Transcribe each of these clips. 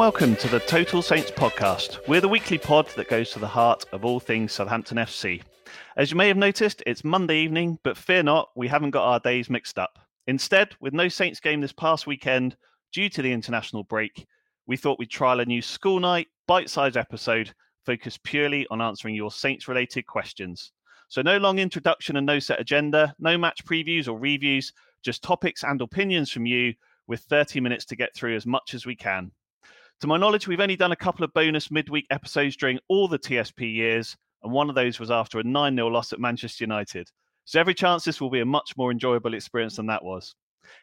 welcome to the Total Saints podcast. We're the weekly pod that goes to the heart of all things Southampton FC. As you may have noticed, it's Monday evening, but fear not, we haven't got our days mixed up. Instead, with no Saints game this past weekend due to the international break, we thought we'd trial a new school night, bite sized episode focused purely on answering your Saints related questions. So, no long introduction and no set agenda, no match previews or reviews, just topics and opinions from you with 30 minutes to get through as much as we can. To my knowledge, we've only done a couple of bonus midweek episodes during all the TSP years, and one of those was after a 9 0 loss at Manchester United. So every chance this will be a much more enjoyable experience than that was.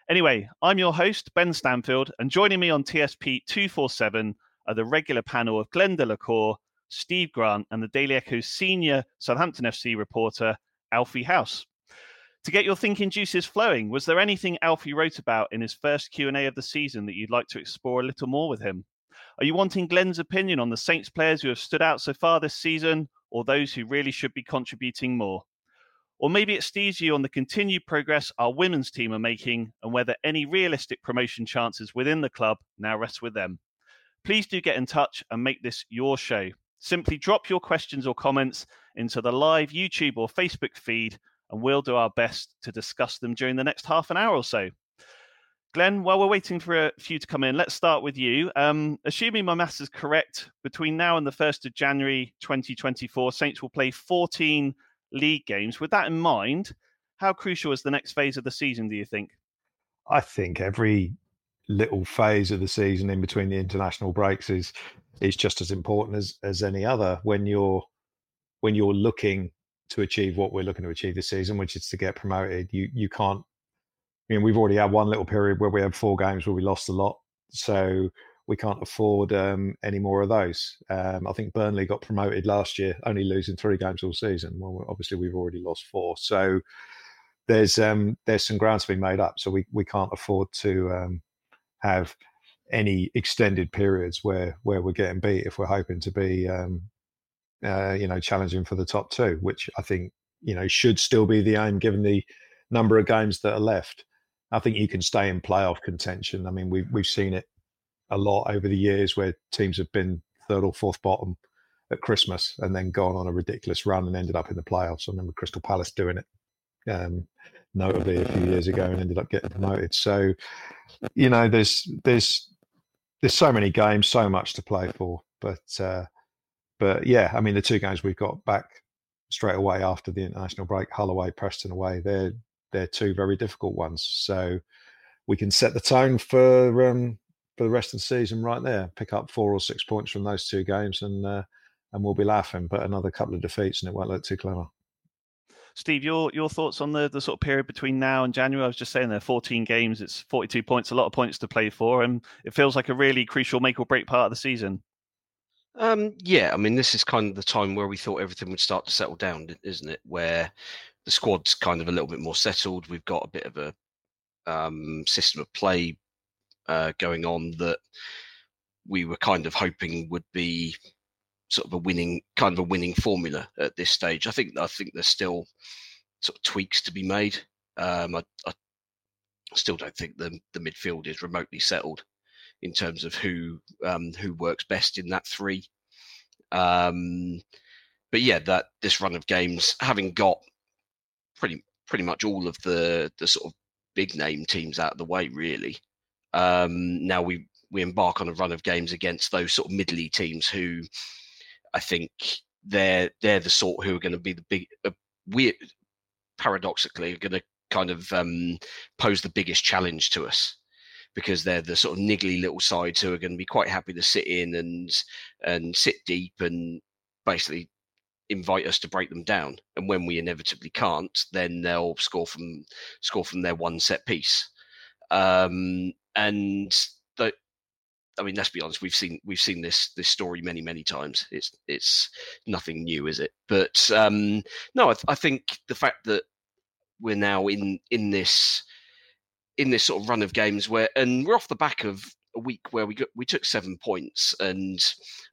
Anyway, I'm your host, Ben Stanfield, and joining me on TSP 247 are the regular panel of Glenn de la Cour, Steve Grant, and the Daily Echo's senior Southampton FC reporter, Alfie House. To get your thinking juices flowing, was there anything Alfie wrote about in his first Q&A of the season that you'd like to explore a little more with him? Are you wanting Glenn's opinion on the Saints players who have stood out so far this season, or those who really should be contributing more? Or maybe it steers you on the continued progress our women's team are making and whether any realistic promotion chances within the club now rest with them. Please do get in touch and make this your show. Simply drop your questions or comments into the live YouTube or Facebook feed, and we'll do our best to discuss them during the next half an hour or so. Glenn, while we're waiting for a few to come in, let's start with you. Um, assuming my maths is correct, between now and the 1st of January 2024, Saints will play 14 league games. With that in mind, how crucial is the next phase of the season, do you think? I think every little phase of the season in between the international breaks is is just as important as as any other when you're when you're looking to achieve what we're looking to achieve this season, which is to get promoted. You you can't I mean, we've already had one little period where we had four games where we lost a lot, so we can't afford um, any more of those. Um, I think Burnley got promoted last year, only losing three games all season. Well, obviously we've already lost four, so there's um, there's some ground to be made up. So we we can't afford to um, have any extended periods where where we're getting beat if we're hoping to be um, uh, you know challenging for the top two, which I think you know should still be the aim given the number of games that are left. I think you can stay in playoff contention. I mean, we've we've seen it a lot over the years where teams have been third or fourth bottom at Christmas and then gone on a ridiculous run and ended up in the playoffs. I remember Crystal Palace doing it, um, notably a few years ago, and ended up getting promoted. So, you know, there's there's there's so many games, so much to play for. But uh, but yeah, I mean, the two games we've got back straight away after the international break, Hull away, Preston away, they're they're two very difficult ones. So we can set the tone for um, for the rest of the season right there. Pick up four or six points from those two games, and uh, and we'll be laughing. But another couple of defeats, and it won't look too clever. Steve, your your thoughts on the, the sort of period between now and January? I was just saying there, 14 games, it's 42 points, a lot of points to play for, and it feels like a really crucial make or break part of the season. Um, yeah, I mean, this is kind of the time where we thought everything would start to settle down, isn't it? Where the squad's kind of a little bit more settled. We've got a bit of a um, system of play uh, going on that we were kind of hoping would be sort of a winning kind of a winning formula at this stage. I think I think there's still sort of tweaks to be made. Um, I, I, still don't think the the midfield is remotely settled in terms of who um, who works best in that three. Um, but yeah, that this run of games, having got pretty pretty much all of the the sort of big name teams out of the way, really. Um, now we we embark on a run of games against those sort of middly teams who I think they're they're the sort who are going to be the big uh, paradoxically are going to kind of um, pose the biggest challenge to us because they're the sort of niggly little sides who are going to be quite happy to sit in and and sit deep and basically invite us to break them down. And when we inevitably can't, then they'll score from score from their one set piece. Um, and the, I mean, let's be honest, we've seen we've seen this this story many many times. It's it's nothing new, is it? But um, no, I, I think the fact that we're now in in this in this sort of run of games where, and we're off the back of a week where we got we took seven points, and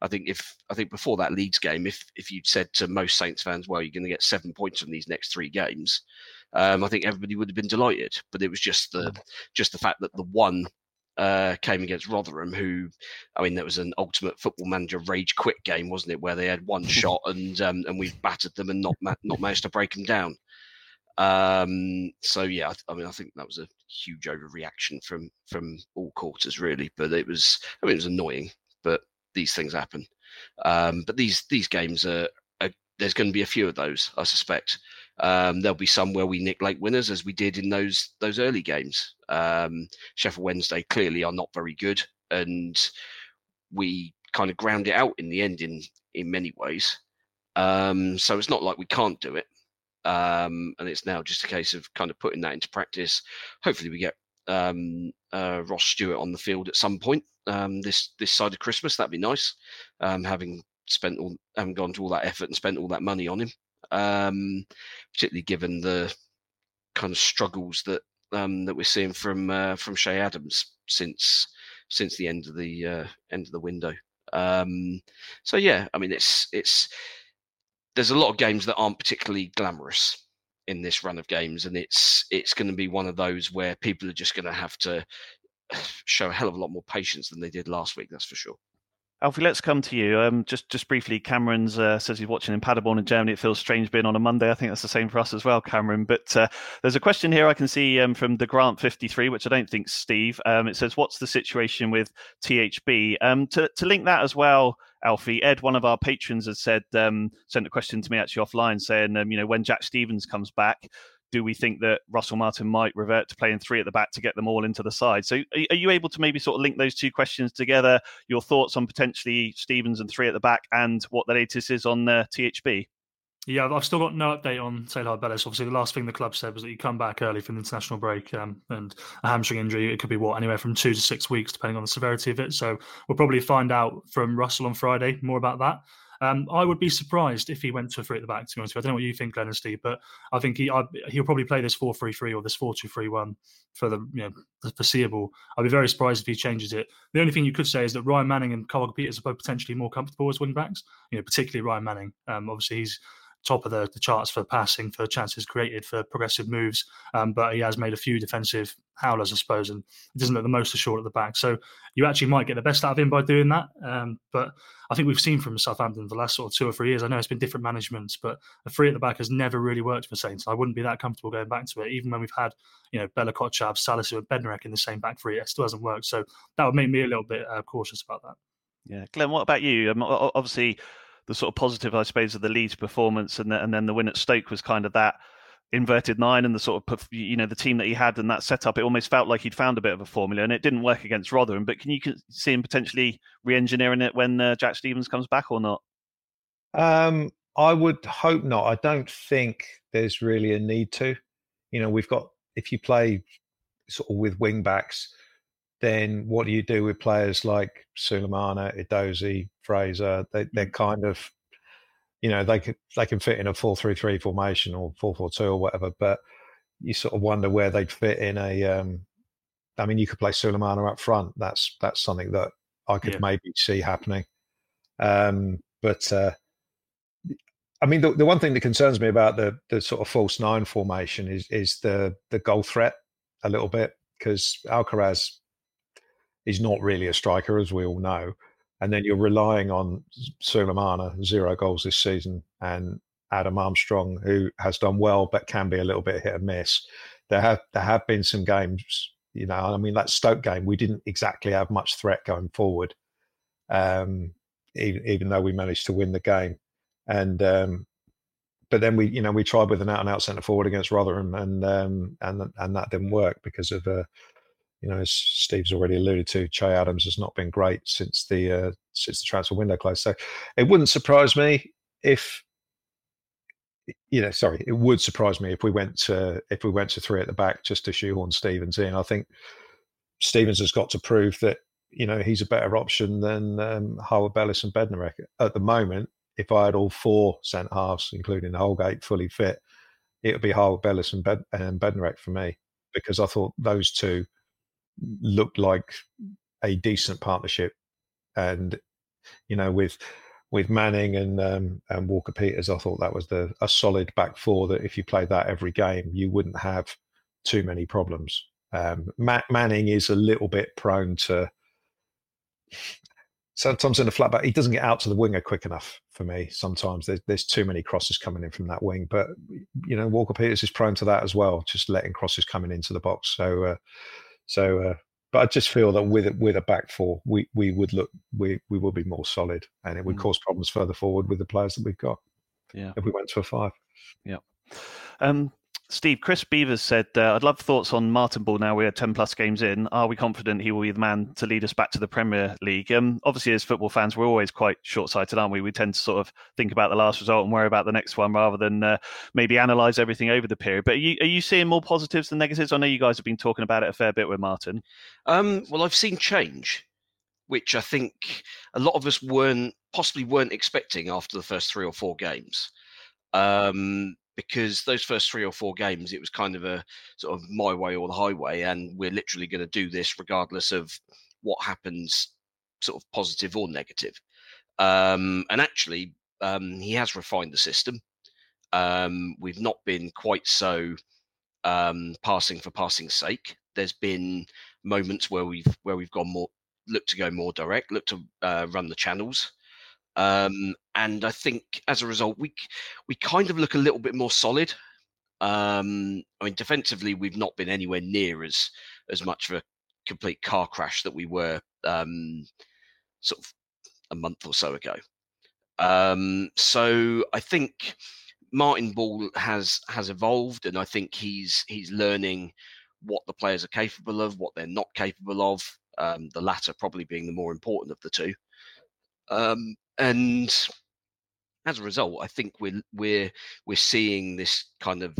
I think if I think before that Leeds game, if if you'd said to most Saints fans, well, you're going to get seven points from these next three games, um, I think everybody would have been delighted. But it was just the mm. just the fact that the one uh, came against Rotherham, who, I mean, that was an ultimate football manager rage quit game, wasn't it? Where they had one shot and um, and we've battered them and not ma- not managed to break them down. Um, so yeah, I, I, mean, I think that was a huge overreaction from from all quarters, really. But it was, I mean, it was annoying, but these things happen. Um, but these these games are, are there's going to be a few of those, I suspect. Um, there'll be some where we nick late winners, as we did in those those early games. Um, Sheffield Wednesday clearly are not very good, and we kind of ground it out in the end in in many ways. Um, so it's not like we can't do it. Um, and it's now just a case of kind of putting that into practice. Hopefully, we get um, uh, Ross Stewart on the field at some point um, this this side of Christmas. That'd be nice. Um, having spent all, having gone to all that effort and spent all that money on him, um, particularly given the kind of struggles that um, that we're seeing from uh, from Che Adams since since the end of the uh, end of the window. so yeah, I mean it's it's there's a lot of games that aren't particularly glamorous in this run of games, and it's it's going to be one of those where people are just going to have to show a hell of a lot more patience than they did last week. That's for sure. Alfie, let's come to you. Um, just just briefly, Cameron's uh, says he's watching in Paderborn in Germany. It feels strange being on a Monday. I think that's the same for us as well, Cameron. But uh, there's a question here I can see um, from the Grant 53, which I don't think Steve. Um, it says, "What's the situation with THB?" Um, to to link that as well, Alfie, Ed, one of our patrons, has said um, sent a question to me actually offline, saying, um, you know, when Jack Stephens comes back, do we think that Russell Martin might revert to playing three at the back to get them all into the side? So, are, you able to maybe sort of link those two questions together? Your thoughts on potentially Stephens and three at the back, and what the latest is on uh, THB? Yeah, I've still got no update on Seydou Bellis. Obviously, the last thing the club said was that you come back early from the international break um, and a hamstring injury. It could be what anywhere from two to six weeks, depending on the severity of it. So we'll probably find out from Russell on Friday more about that. Um, I would be surprised if he went to a three at the back. To be honest, I don't know what you think, Glenn and Steve, but I think he I, he'll probably play this four three three or this four two three one for the you know the foreseeable. I'd be very surprised if he changes it. The only thing you could say is that Ryan Manning and Kyle Peters are both potentially more comfortable as wing backs. You know, particularly Ryan Manning. Um, obviously, he's top of the, the charts for passing, for chances created, for progressive moves. Um, but he has made a few defensive howlers, I suppose, and it doesn't look the most assured at the back. So you actually might get the best out of him by doing that. Um, but I think we've seen from Southampton the last sort of two or three years. I know it's been different managements, but a three at the back has never really worked for Saints. I wouldn't be that comfortable going back to it, even when we've had you know Bella-Kotchap, Salisu, and Bednarek in the same back three. It still hasn't worked. So that would make me a little bit uh, cautious about that. Yeah, Glenn, what about you? Um, obviously, the sort of positive, I suppose, of the Leeds performance, and the, and then the win at Stoke was kind of that inverted nine and the sort of you know the team that he had and that setup. It almost felt like he'd found a bit of a formula, and it didn't work against Rotherham. But can you see him potentially re-engineering it when uh, Jack Stephens comes back or not? Um, I would hope not. I don't think there's really a need to. You know, we've got if you play sort of with wing backs, then what do you do with players like Sulemana, Edozie, Fraser? They, they're mm. kind of, you know, they can they can fit in a four three three formation or four four two or whatever. But you sort of wonder where they'd fit in a. Um, I mean, you could play Sulemana up front. That's that's something that I could Yeah. maybe see happening. Um, but uh, I mean, the, the one thing that concerns me about the the sort of false nine formation is is the the goal threat a little bit because Alcaraz is not really a striker, as we all know, and then you're relying on Sulemana, zero goals this season, and Adam Armstrong, who has done well but can be a little bit hit and miss. There have there have been some games, you know. I mean, that Stoke game, we didn't exactly have much threat going forward, um, even, even though we managed to win the game. And um, but then we, you know, we tried with an out and out centre forward against Rotherham, and um, and and that didn't work because of, uh, you know, as Steve's already alluded to, Che Adams has not been great since the uh, since the transfer window closed. So it wouldn't surprise me if you know, sorry, it would surprise me if we went to if we went to three at the back just to shoehorn Stephens in. I think Stephens has got to prove that you know he's a better option than um, Harwood-Bellis and Bednarek at the moment. If I had all four centre halves, including Holgate, fully fit, it would be Harwood-Bellis and, Bed- and Bednarek for me because I thought those two looked like a decent partnership, and you know with with Manning and um, and Walker Peters, I thought that was the a solid back four that if you played that every game, you wouldn't have too many problems. Um, Ma- Manning is a little bit prone to sometimes in the flat back, he doesn't get out to the winger quick enough for me. Sometimes there's, there's too many crosses coming in from that wing, but you know Walker Peters is prone to that as well, just letting crosses coming into the box. So, uh, so, uh, but I just feel that with with a back four, we we would look we we would be more solid, and it would Mm. cause problems further forward with the players that we've got Yeah. if we went to a five. Um, Steve, Chris Beavers said, uh, I'd love thoughts on Martin Ball now we're 10 plus games in. Are we confident he will be the man to lead us back to the Premier League? Um, obviously, as football fans, we're always quite short sighted, aren't we? We tend to sort of think about the last result and worry about the next one rather than uh, maybe analyse everything over the period. But are you, are you seeing more positives than negatives? I know you guys have been talking about it a fair bit with Martin. Um, well, I've seen change, which I think a lot of us weren't possibly weren't expecting after the first three or four games. Um, because those first three or four games, it was kind of a sort of my way or the highway, and we're literally going to do this regardless of what happens, sort of positive or negative. Um, and actually, um, he has refined the system. Um, we've not been quite so um, passing for passing's sake. There's been moments where we've where we've gone more look to go more direct, look to uh, run the channels. Um, and I think as a result, we we kind of look a little bit more solid. Um, I mean, defensively, we've not been anywhere near as as much of a complete car crash that we were um, sort of a month or so ago. Um, so I think Martin Ball has has evolved, and I think he's he's learning what the players are capable of, what they're not capable of. Um, the latter probably being the more important of the two. Um, and as a result, I think we're we're we're seeing this kind of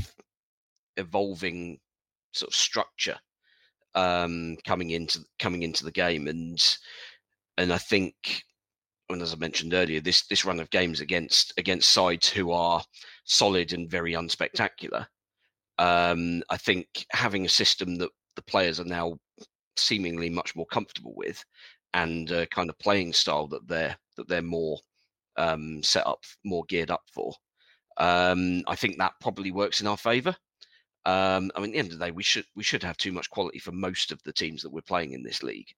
evolving sort of structure um, coming into coming into the game, and and I think, and as I mentioned earlier, this this run of games against against sides who are solid and very unspectacular, um, I think having a system that the players are now seemingly much more comfortable with, and a kind of playing style that they're that they're more um, set up, more geared up for. Um, I think that probably works in our favour. Um, I mean, at the end of the day, we should we should have too much quality for most of the teams that we're playing in this league.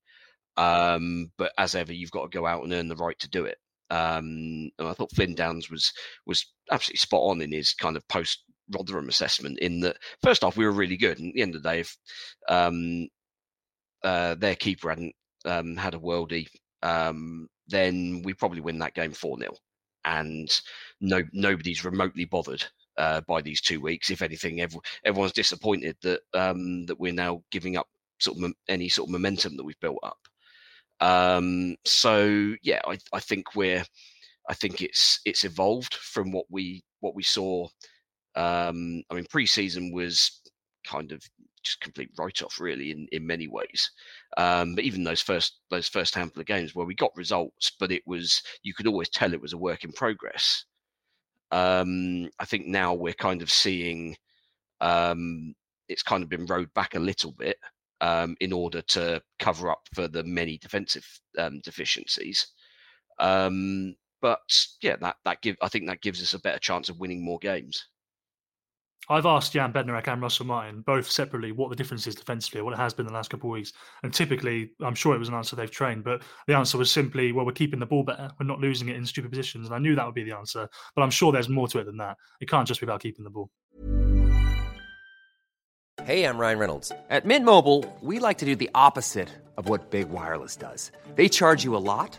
Um, but as ever, you've got to go out and earn the right to do it. Um, and I thought Flynn Downs was was absolutely spot on in his kind of post Rotherham assessment. In that, first off, we were really good, and at the end of the day, if um, uh, their keeper hadn't had a worldie, um, then we probably win that game four 0 and no nobody's remotely bothered uh, by these two weeks. If anything, every, everyone's disappointed that um, that we're now giving up sort of any sort of momentum that we've built up. Um, so yeah, I, I think we're I think it's it's evolved from what we what we saw. Um, I mean, pre-season was kind of just complete write-off, really, in, in many ways. Um, but even those first those first handful of games where we got results, but it was you could always tell it was a work in progress. Um, I think now we're kind of seeing um, it's kind of been rode back a little bit um, in order to cover up for the many defensive um, deficiencies. Um, but yeah, that that give I think that gives us a better chance of winning more games. I've asked Jan Bednarek and Russell Martin both separately what the difference is defensively, what it has been the last couple of weeks. And typically, I'm sure it was an answer they've trained, but the answer was simply, well, we're keeping the ball better. We're not losing it in stupid positions. And I knew that would be the answer, but I'm sure there's more to it than that. It can't just be about keeping the ball. Hey, I'm Ryan Reynolds. At Mint Mobile, we like to do the opposite of what Big Wireless does. They charge you a lot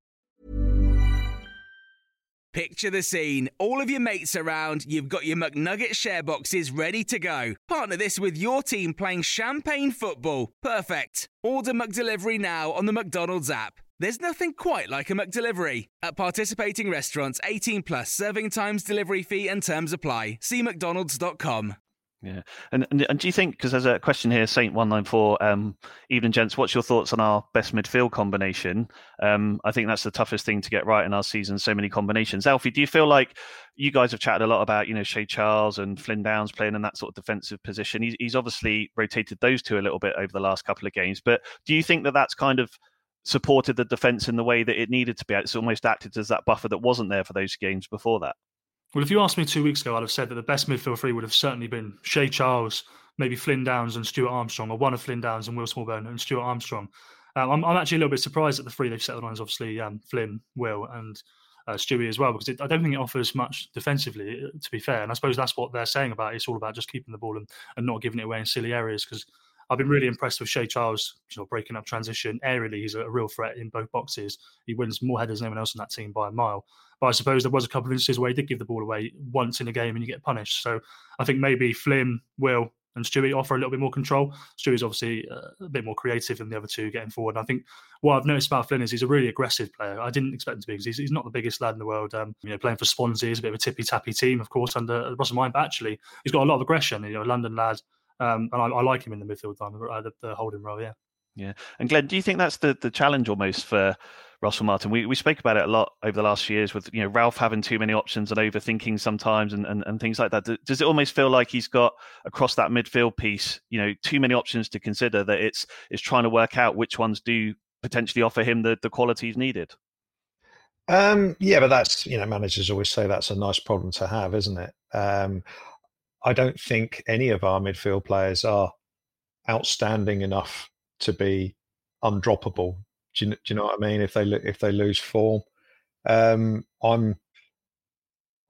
Picture the scene. All of your mates around, you've got your McNugget share boxes ready to go. Partner this with your team playing champagne football. Perfect. Order McDelivery now on the McDonald's app. There's nothing quite like a McDelivery. At participating restaurants, 18 plus serving times, delivery fee, and terms apply. See McDonald's.com. Yeah, and and, and do you think because there's a question here, Saint one nine four, um, evening gents, what's your thoughts on our best midfield combination? Um, I think that's the toughest thing to get right in our season. So many combinations. Alfie, do you feel like you guys have chatted a lot about you know Shea Charles and Flynn Downs playing in that sort of defensive position? He's, he's obviously rotated those two a little bit over the last couple of games, but do you think that that's kind of supported the defense in the way that it needed to be? It's almost acted as that buffer that wasn't there for those games before that. Well, if you asked me two weeks ago, I'd have said that the best midfield three would have certainly been Shea Charles, maybe Flynn Downs and Stuart Armstrong, or one of Flynn Downs and Will Smallbone and Stuart Armstrong. Um, I'm, I'm, actually a little bit surprised at the three they've settled on is obviously um, Flynn, Will, and uh, Stewie as well, because it, I don't think it offers much defensively, uh, to be fair. And I suppose that's what they're saying about it. It's all about just keeping the ball and, and not giving it away in silly areas because I've been really impressed with Shea Charles, you know, breaking up transition. Aerially, he's a real threat in both boxes. He wins more headers than anyone else in that team by a mile. But I suppose there was a couple of instances where he did give the ball away once in a game and you get punished. So I think maybe Flynn, Will, and Stewie offer a little bit more control. Stewie's obviously uh, a bit more creative than the other two getting forward. And I think what I've noticed about Flynn is he's a really aggressive player. I didn't expect him to be because he's, he's not the biggest lad in the world. Um, you know, playing for Swansea is a bit of a tippy tappy team, of course, under Russell Martin, but actually he's got a lot of aggression. You know, a London lad, um, and I, I, like him in the midfield, uh, the, the holding role. Yeah. Yeah, and Glenn, do you think that's the the challenge almost for Russell Martin. We we spoke about it a lot over the last years with you know Ralph having too many options and overthinking sometimes and, and, and things like that. Does it almost feel like he's got across that midfield piece, you know, too many options to consider that it's it's trying to work out which ones do potentially offer him the, the qualities needed? Um, yeah, but that's you know managers always say that's a nice problem to have, isn't it? Um, I don't think any of our midfield players are outstanding enough to be undroppable do you, do you know what I mean? If they if they lose form, um, I'm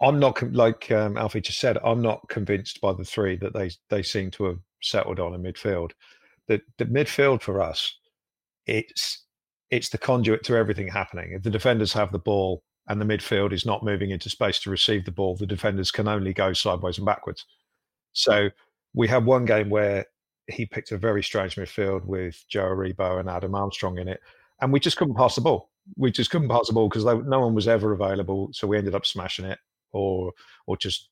I'm not like um, Alfie just said. I'm not convinced by the three that they they seem to have settled on in midfield. The the midfield for us, it's it's the conduit to everything happening. If the defenders have the ball and the midfield is not moving into space to receive the ball, the defenders can only go sideways and backwards. So we had one game where he picked a very strange midfield with Joe Aribo and Adam Armstrong in it, and we just couldn't pass the ball. We just couldn't pass the ball because no one was ever available. So we ended up smashing it or or just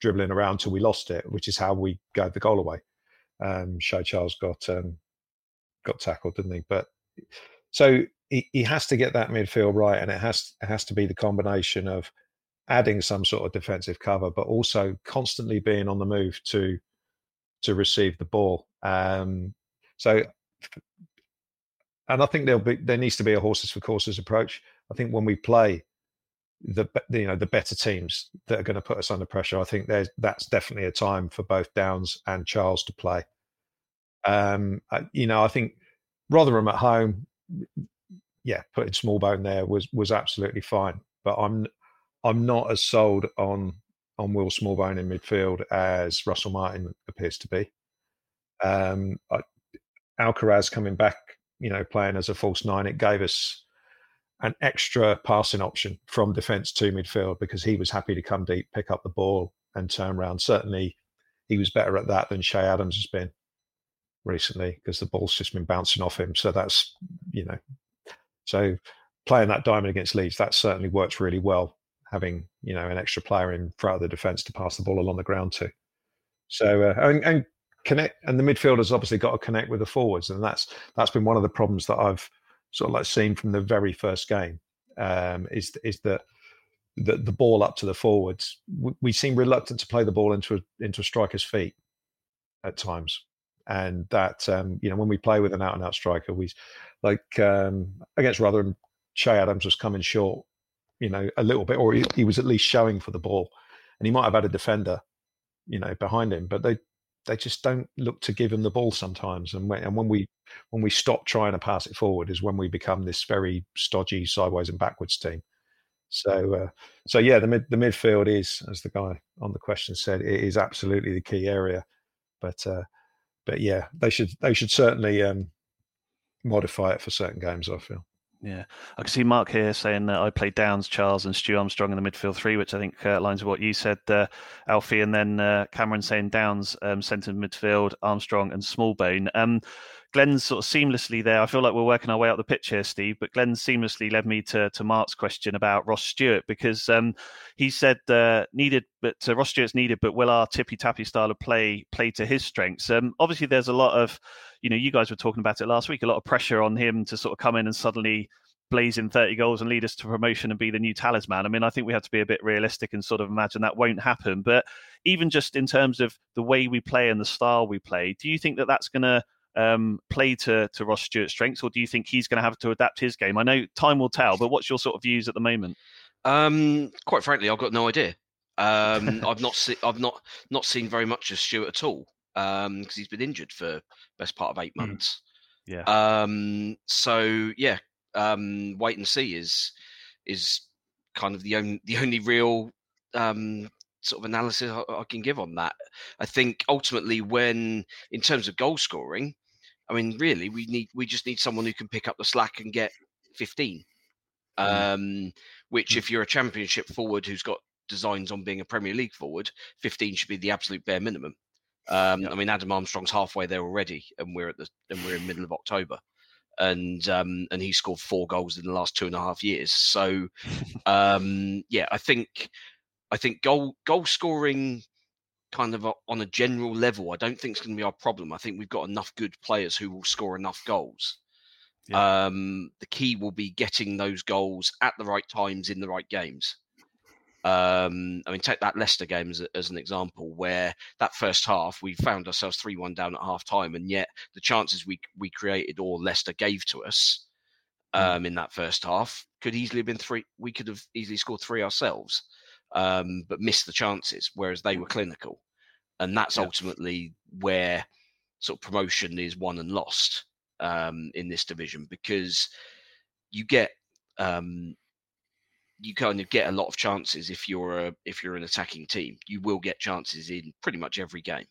dribbling around till we lost it, which is how we gave the goal away. Um, Shea Charles got um, got tackled, didn't he? But so he, he has to get that midfield right, and it has it has to be the combination of adding some sort of defensive cover, but also constantly being on the move to to receive the ball. Um, so and I think there'll be there needs to be a horses for courses approach. I think when we play the you know the better teams that are going to put us under pressure, I think there's that's definitely a time for both Downs and Charles to play. Um, you know, I think Rotherham at home, yeah, putting Smallbone there was was absolutely fine. But I'm I'm not as sold on on Will Smallbone in midfield as Russell Martin appears to be. Um, Alcaraz coming back you know, playing as a false nine, it gave us an extra passing option from defence to midfield because he was happy to come deep, pick up the ball, and turn around. Certainly, he was better at that than Che Adams has been recently because the ball's just been bouncing off him. So that's you know, so playing that diamond against Leeds, that certainly works really well. Having you know an extra player in front of the defence to pass the ball along the ground to. So uh, and, and connect, and the midfielders obviously got to connect with the forwards, and that's that's been one of the problems that I've sort of like seen from the very first game. Um, is is that the, the ball up to the forwards. We, we seem reluctant to play the ball into a, into a striker's feet at times, and that um, you know when we play with an out and out striker, we like um, against Rotherham, Che Adams was coming short, you know, a little bit, or he, he was at least showing for the ball, and he might have had a defender, you know, behind him, but they they just don't look to give him the ball sometimes. And when, and when we when we stop trying to pass it forward is when we become this very stodgy sideways and backwards team. So uh, so yeah, the mid the midfield is, as the guy on the question said, it is absolutely the key area. But uh, but yeah, they should they should certainly um, modify it for certain games. I feel. Yeah, I can see Mark here saying that I played Downs, Charles, and Stu Armstrong in the midfield three, which I think uh, aligns with what you said, uh, Alfie. And then uh, Cameron saying Downs, um, centre midfield, Armstrong, and Smallbone. Um, Glenn's sort of seamlessly there. I feel like we're working our way up the pitch here, Steve. But Glenn seamlessly led me to to Mark's question about Ross Stewart because um, he said uh, needed, but uh, Ross Stewart's needed, but will our tippy tappy style of play play to his strengths? Um, obviously, there's a lot of, you know, you guys were talking about it last week, a lot of pressure on him to sort of come in and suddenly blaze in 30 goals and lead us to promotion and be the new talisman. I mean, I think we have to be a bit realistic and sort of imagine that won't happen. But even just in terms of the way we play and the style we play, do you think that that's going to um, play to to Ross Stewart's strengths, or do you think he's going to have to adapt his game? I know time will tell, but what's your sort of views at the moment? Um, quite frankly, I've got no idea. Um, I've not se- I've not not seen very much of Stewart at all because um, he's been injured for best part of eight Hmm. months. Yeah. Um, so yeah, um, wait and see is is kind of the only the only real um, sort of analysis I, I can give on that. I think ultimately, when in terms of goal scoring, I mean, really, we need we just need someone who can pick up the slack and get 15. Um, which, if you're a championship forward who's got designs on being a Premier League forward, 15 should be the absolute bare minimum. Um, I mean, Adam Armstrong's halfway there already, and we're at the and we're in middle of October, and um, and he scored four goals in the last two and a half years. So, um, yeah, I think I think goal goal scoring kind of a, on a general level, I don't think it's going to be our problem. I think we've got enough good players who will score enough goals. Um, the key will be getting those goals at the right times in the right games. Um, I mean, take that Leicester game as, as an example, where that first half we found ourselves three-one down at half time, and yet the chances we we created or Leicester gave to us um, in that first half could easily have been three. We could have easily scored three ourselves, um, but missed the chances. Whereas they were clinical, and that's ultimately where sort of promotion is won and lost um, in this division because you get um, you kind of get a lot of chances if you're a if you're an attacking team. You will get chances in pretty much every game,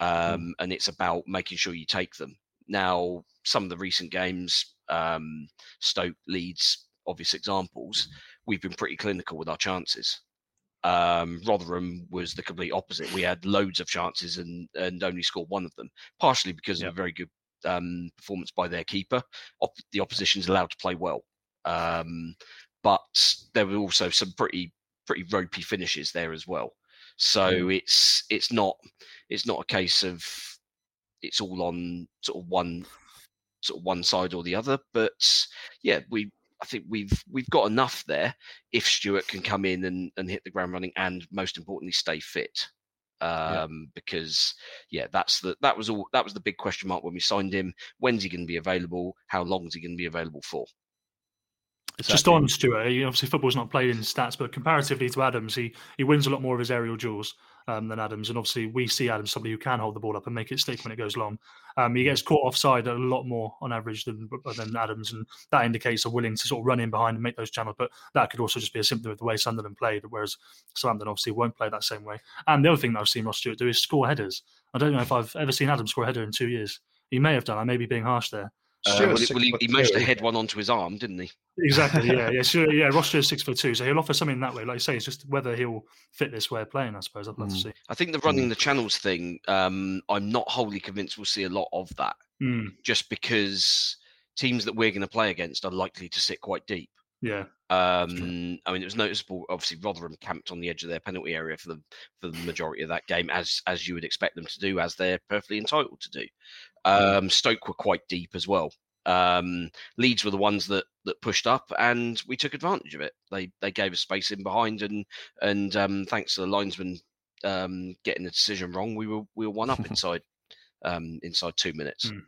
um, and it's about making sure you take them. Now, some of the recent games, um, Stoke, Leeds, obvious examples, we've been pretty clinical with our chances. Um, Rotherham was the complete opposite. We had loads of chances and and only scored one of them, partially because of a very good um, performance by their keeper. Op- the opposition's allowed to play well, um, but there were also some pretty pretty ropey finishes there as well. So it's it's not it's not a case of it's all on sort of one sort of one side or the other. But yeah, we I think we've we've got enough there if Stewart can come in and, and hit the ground running and most importantly stay fit. Um, because yeah, that's the that was all that was the big question mark when we signed him. When's he going to be available? How long is he going to be available for? It's just on Stewart, he- obviously football's not played in stats, but comparatively to Adams, he he wins a lot more of his aerial duels um, than Adams, and obviously we see Adams somebody who can hold the ball up and make it stick when it goes long. Um, he gets caught offside a lot more on average than than Adams, and that indicates a willing to sort of run in behind and make those channels. But that could also just be a symptom of the way Sunderland played, whereas Southampton obviously won't play that same way. And the other thing that I've seen Ross Stewart do is score headers. I don't know if I've ever seen Adams score a header in two years. He may have done. I may be being harsh there. Uh, well, he, well, he, he managed to head one onto his arm, didn't he? Exactly. Yeah. Yeah. Sure, yeah. Ross Stewart's six foot two, so he'll offer something that way. Like you say, it's just whether he'll fit this way of playing. I suppose I'd love to see. I think the running the channels thing, um, I'm not wholly convinced we'll see a lot of that. Mm. Just because teams that we're going to play against are likely to sit quite deep. Yeah. Um, I mean, it was noticeable. Obviously, Rotherham camped on the edge of their penalty area for the for the majority of that game, as as you would expect them to do, as they're perfectly entitled to do. Um, Stoke were quite deep as well. Um, Leeds were the ones that that pushed up, and we took advantage of it. They they gave us space in behind, and and um, thanks to the linesman um, getting the decision wrong, we were we were one up inside um, inside two minutes. Mm.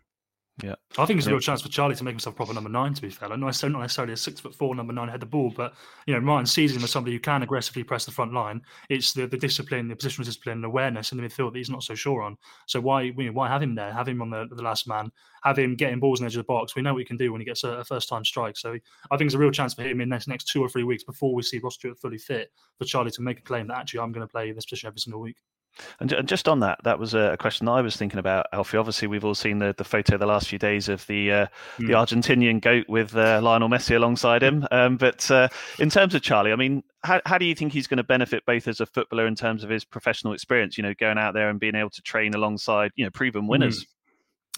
Yeah, I think it's a Yeah. real chance for Charlie to make himself proper number nine. To be fair, like, not necessarily, not necessarily a six foot four number nine head the ball, but you know, Martin sees him as somebody who can aggressively press the front line. It's the, the discipline, the positional discipline, and awareness in the midfield that he's not so sure on. So why you know, why have him there? Have him on the, the last man. Have him getting balls in the edge of the box. We know what he can do when he gets a, a first time strike. So I think it's a real chance for him in the next, next two or three weeks before we see Ross Stewart fully fit for Charlie to make a claim that actually I'm going to play this position every single week. And, and just on that, that was a question I was thinking about, Alfie. Obviously, we've all seen the, the photo the last few days of the uh, the Mm. Argentinian goat with uh, Lionel Messi alongside him. Um, but uh, in terms of Charlie, I mean, how, how do you think he's going to benefit both as a footballer in terms of his professional experience? You know, going out there and being able to train alongside you know proven winners.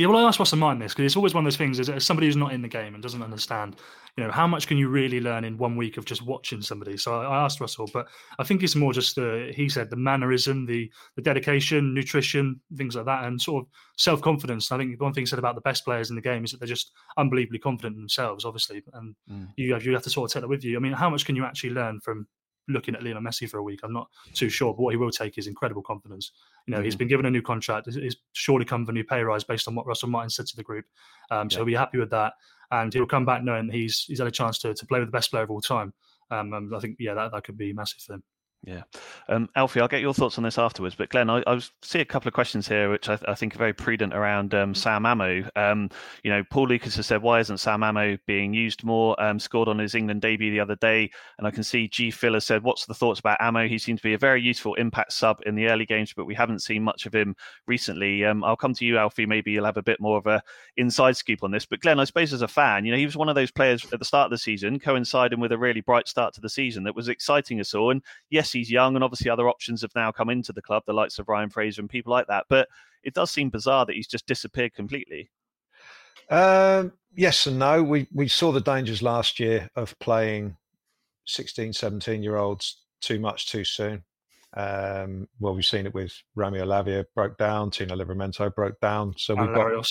Yeah, well, I asked Ross to mind this because it's always one of those things. As, as somebody who's not in the game and doesn't understand, you know, how much can you really learn in one week of just watching somebody? So I, I asked Russell, but I think it's more just the he said the mannerism, the the dedication, nutrition, things like that, and sort of self confidence. I think one thing he said about the best players in the game is that they're just unbelievably confident in themselves, obviously, and Mm. you have you have to sort of take that with you. I mean, how much can you actually learn from looking at Lionel Messi for a week? I'm not too sure, but what he will take is incredible confidence. You know, he's Mhm. been given a new contract. He's- He's surely come with a new pay rise based on what Russell Martin said to the group. Um, so Yeah. he'll be happy with that, and he'll come back knowing that he's he's had a chance to to play with the best player of all time. Um, and I think yeah, that, that could be massive for him. Yeah. Um, Alfie, I'll get your thoughts on this afterwards. But Glenn, I, I see a couple of questions here, which I, I think are very prudent around um, Sam Amo. Um, you know, Paul Lucas has said, why isn't Sam Amo being used more? Um, scored on his England debut the other day. And I can see G. Phil has said, what's the thoughts about Amo? He seems to be a very useful impact sub in the early games, but we haven't seen much of him recently. Um, I'll come to you, Alfie. Maybe you'll have a bit more of a inside scoop on this. But Glenn, I suppose as a fan, you know, he was one of those players at the start of the season, coinciding with a really bright start to the season that was exciting us all. And yes, he's young, and obviously other options have now come into the club, the likes of Ryan Fraser and people like that. But it does seem bizarre that he's just disappeared completely. Um, yes and no. We we saw the dangers last year of playing 16, 17 year olds too much too soon. Um, well, we've seen it with Romeo Lavia broke down, Tino Livramento broke down. So we've And got Larios.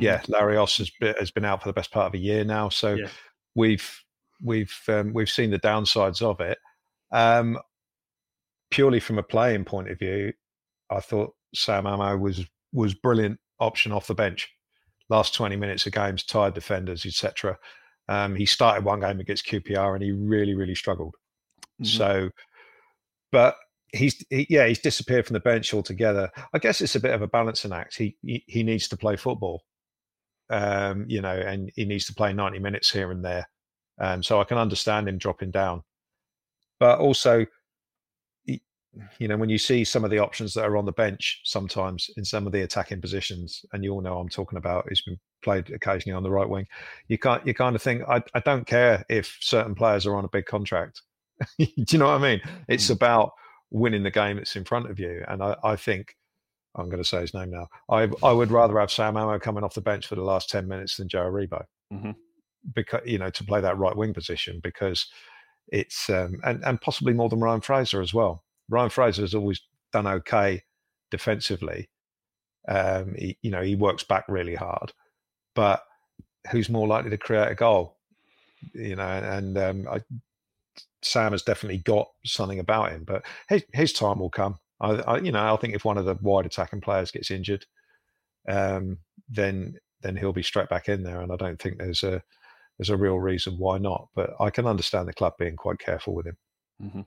yeah, Larios has been, has been out for the best part of a year now. So Yeah. we've we've um, we've seen the downsides of it. Um, purely from a playing point of view, I thought Sam Amo was was brilliant option off the bench. Last twenty minutes of games, tired defenders, etc. Um, he started one game against QPR and he really really struggled. Mhm. So, but he's he, yeah he's disappeared from the bench altogether. I guess it's a bit of a balancing act. He he, he needs to play football, um, you know, and he needs to play ninety minutes here and there. Um, so I can understand him dropping down, but also, you know, when you see some of the options that are on the bench sometimes in some of the attacking positions, and you all know I'm talking about, he's been played occasionally on the right wing. You can't you kind of think I, I don't care if certain players are on a big contract. Do you know what I mean? It's about winning the game that's in front of you. And I, I think I'm going to say his name now. I I would rather have Sam Amo coming off the bench for the last ten minutes than Joe Aribo, Mhm. because you know to play that right wing position because it's um, and and possibly more than Ryan Fraser as well. Ryan Fraser has always done okay defensively. Um, he, you know he works back really hard, but who's more likely to create a goal? You know, and um, I, Sam has definitely got something about him, but his, his time will come. I, I, you know, I think if one of the wide attacking players gets injured, um, then then he'll be straight back in there, and I don't think there's a there's a real reason why not. But I can understand the club being quite careful with him. hmm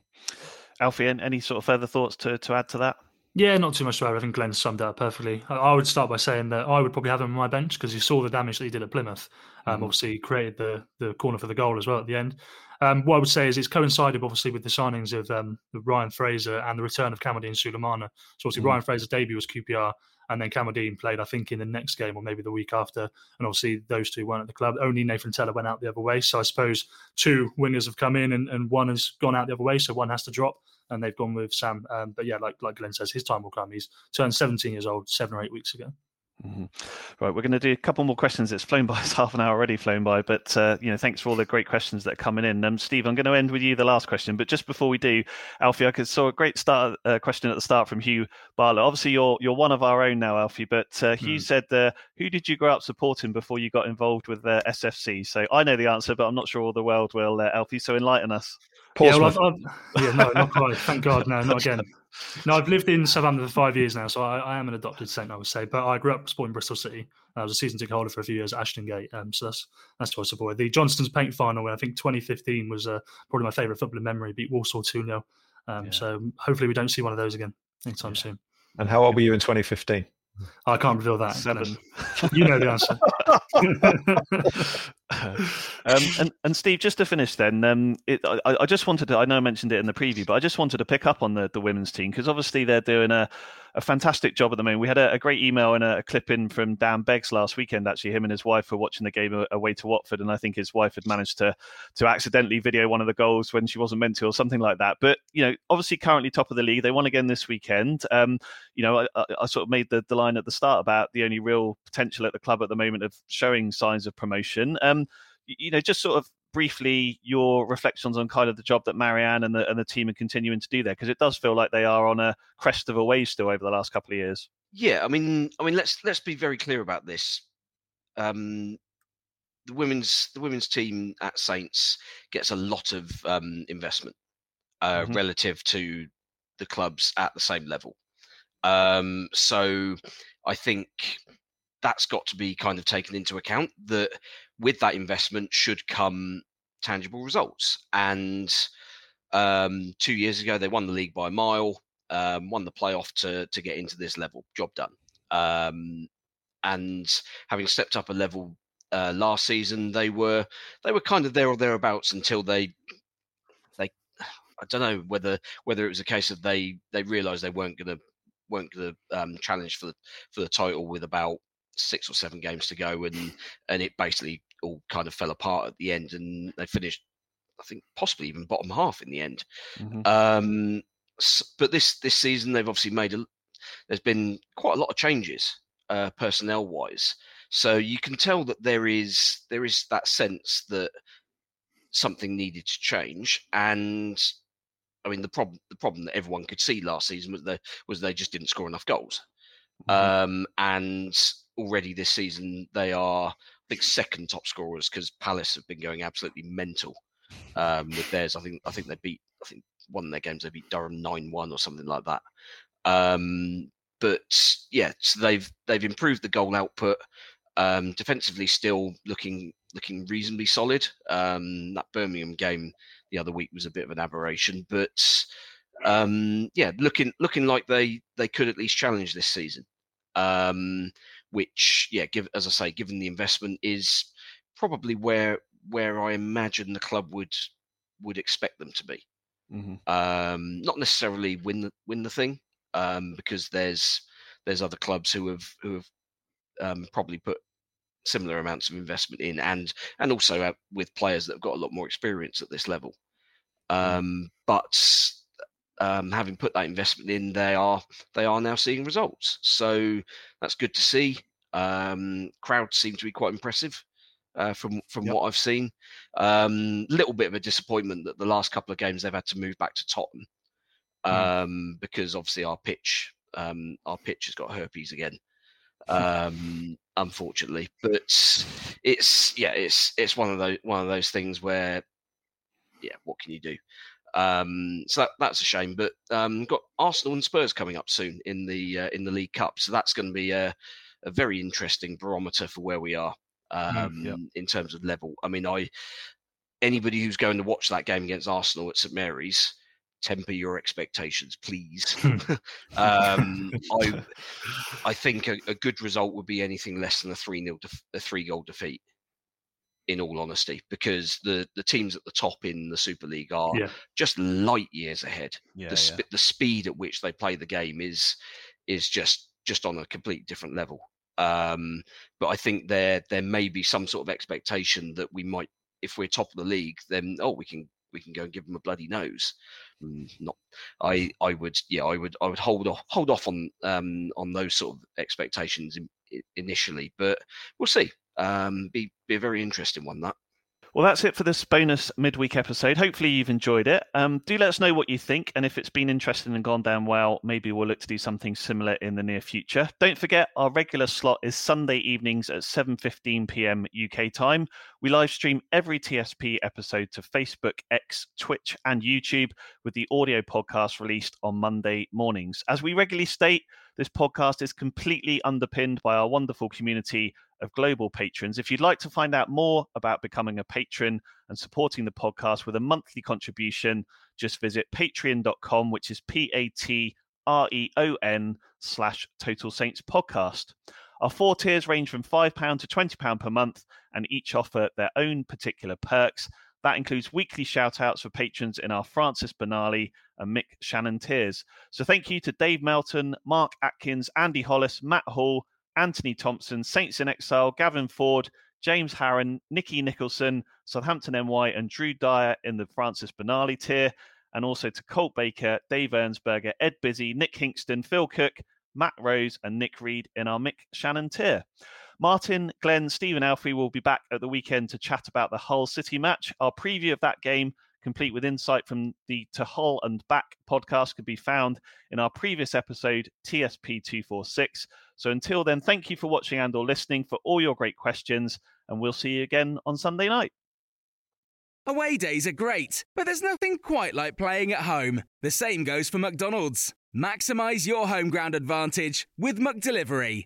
Alfie, an- any sort of further thoughts to, to add to that? Yeah, not too much to add. I think Glenn summed it up perfectly. I, I would start by saying that I would probably have him on my bench because you saw the damage that he did at Plymouth. Um, Mhm. Obviously, he created the the corner for the goal as well at the end. Um, what I would say is it's coincided obviously with the signings of um, Ryan Fraser and the return of Kamaldeen Sulemana. So obviously Mhm. Ryan Fraser's debut was QPR, and then Kamaldeen played I think in the next game or maybe the week after. And obviously those two weren't at the club. Only Nathan Tella went out the other way. So I suppose two wingers have come in and, and one has gone out the other way. So one has to drop and they've gone with Sam. Um, but yeah, like like Glenn says, his time will come. He's turned 17 years old seven or eight weeks ago. Mm-hmm. Right, we're going to do a couple more questions. It's flown by, it's half an hour already flown by, but uh, you know, thanks for all the great questions that are coming in. Um, Steve, I'm going to end with you the last question, but just before we do, Alfie, I saw a great start uh, question at the start from Hugh Barlow. Obviously, you're you're one of our own now, Alfie, but uh, Hugh mm. said, uh, "Who did you grow up supporting before you got involved with uh, SFC?" So I know the answer, but I'm not sure all the world will, uh, Alfie. So enlighten us. Yeah, well, I've, I've, yeah, no, not quite. Thank God, no, not again. No, I've lived in Southampton for five years now, so I, I, am an adopted Saint, I would say. But I grew up supporting Bristol City. I was a season ticket holder for a few years at Ashton Gate, um, so that's that's who I supported. The Johnstone's Paint final, I think 2015 was uh, probably my favourite footballing memory. Beat Walsall 2 0. Um, yeah. So hopefully we don't see one of those again anytime yeah. soon. And how old were you in 2015? I can't reveal that. Seven. You know the answer. um, and, and Steve, just to finish, then, um, it, I, I, just wanted to. I know I mentioned it in the preview, but I just wanted to pick up on the, the women's team because obviously they're doing a, a fantastic job at the moment. We had a, a great email and a, a, clip in from Dan Beggs last weekend. Actually, him and his wife were watching the game away to Watford, and I think his wife had managed to to accidentally video one of the goals when she wasn't meant to, or something like that. But you know, obviously, currently top of the league. They won again this weekend. Um, you know, I, I, sort of made the, the line at the start about the only real potential at the club at the moment of showing signs of promotion. Um, you know, just sort of briefly your reflections on kind of the job that Marieanne and the and the team are continuing to do there because it does feel like they are on a crest of a wave still over the last couple of years. Yeah, I mean, I mean, let's let's be very clear about this. Um, the women's the women's team at Saints gets a lot of um, investment uh, mm-hmm. relative to the clubs at the same level. Um, so I think that's got to be kind of taken into account that with that investment should come tangible results. And um, two years ago, they won the league by a mile, um, won the playoff to to get into this level. Job done. Um, and having stepped up a level uh, last season, they were they were kind of there or thereabouts until they they I don't know whether whether it was a case of they they realised they weren't going to weren't going to um, challenge for the for the title with about six or seven games to go, and and it basically all kind of fell apart at the end, and they finished, I think, possibly even bottom half in the end. Mm-hmm. Um, but this this season, they've obviously made a. There's been quite a lot of changes, uh, personnel wise. So you can tell that there is there is that sense that something needed to change, and I mean the problem the problem that everyone could see last season was they was they just didn't score enough goals. Mm-hmm. Um, and already this season they are think second top scorers because Palace have been going absolutely mental um, with theirs. I think I think they beat I think one of their games they beat Durham nine one or something like that. Um, but yeah, so they've they've improved the goal output. Um, defensively, still looking looking reasonably solid. Um, that Birmingham game the other week was a bit of an aberration, but um, yeah, looking looking like they they could at least challenge this season. Um, which, yeah, give as I say, given the investment, is probably where where I imagine the club would would expect them to be. Mm-hmm. Um, not necessarily win the win the thing, um, because there's there's other clubs who have who have um, probably put similar amounts of investment in, and and also with players that have got a lot more experience at this level. Mm-hmm. Um, but um, having put that investment in, they are they are now seeing results. So that's good to see. Um, crowds seem to be quite impressive uh, from from yep. what I've seen. Um, little bit of a disappointment that the last couple of games they've had to move back to Totton mm. um, because obviously our pitch um, our pitch has got herpes again. Um, unfortunately, but it's yeah, it's it's one of those one of those things where yeah, what can you do? Um, so that, that's a shame. But um, got Arsenal and Spurs coming up soon in the uh, in the League Cup, so that's going to be a, a, very interesting barometer for where we are mm, um, yeah. in terms of level. I mean, I anybody who's going to watch that game against Arsenal at St Mary's, temper your expectations, please. um, I I think a, a, good result would be anything less than a three nil def- a three goal defeat in all honesty, because the the teams at the top in the Super League are yeah. just light years ahead. Yeah, the sp- yeah. the speed at which they play the game is is just just on a complete different level. Um, but I think there there may be some sort of expectation that we might, if we're top of the league, then oh we can we can go and give them a bloody nose. Mm, not, I I would yeah I would I would hold off hold off on um on those sort of expectations initially, but we'll see. Um, be be a very interesting one that. Well, that's it for this bonus midweek episode. Hopefully, you've enjoyed it. Um, do let us know what you think, and if it's been interesting and gone down well, maybe we'll look to do something similar in the near future. Don't forget, our regular slot is Sunday evenings at 7:15 p.m. UK time. We live stream every TSP episode to Facebook, X, Twitch, and YouTube, with the audio podcast released on Monday mornings. As we regularly state, this podcast is completely underpinned by our wonderful community of global patrons. If you'd like to find out more about becoming a patron and supporting the podcast with a monthly contribution, just visit patreon.com, which is P A T R E O N slash Total Saints podcast. Our four tiers range from £5 to £20 per month, and each offer their own particular perks. That includes weekly shout outs for patrons in our Francis Benali and Mick Channon tiers. So thank you to Dave Melton, Mark Atkins, Andy Hollis, Matt Hall, Anthony Thompson, Saints in Exile, Gavin Ford, James Harron, Nikki Nicholson, Southampton NY, and Drew Dyer in the Francis Benali tier. And also to Colt Baker, Dave Ernsberger, Ed Busy, Nick Hinkston, Phil Cook, Matt Rose, and Nick Reed in our Mick Channon tier. Martin, Glen, Stephen Alfie will be back at the weekend to chat about the Hull City match. Our preview of that game, complete with insight from the To Hull and Back podcast, could be found in our previous episode, TSP 246. So until then, thank you for watching and or listening for all your great questions, and we'll see you again on Sunday night. Away days are great, but there's nothing quite like playing at home. The same goes for McDonald's. Maximize your home ground advantage with McDelivery.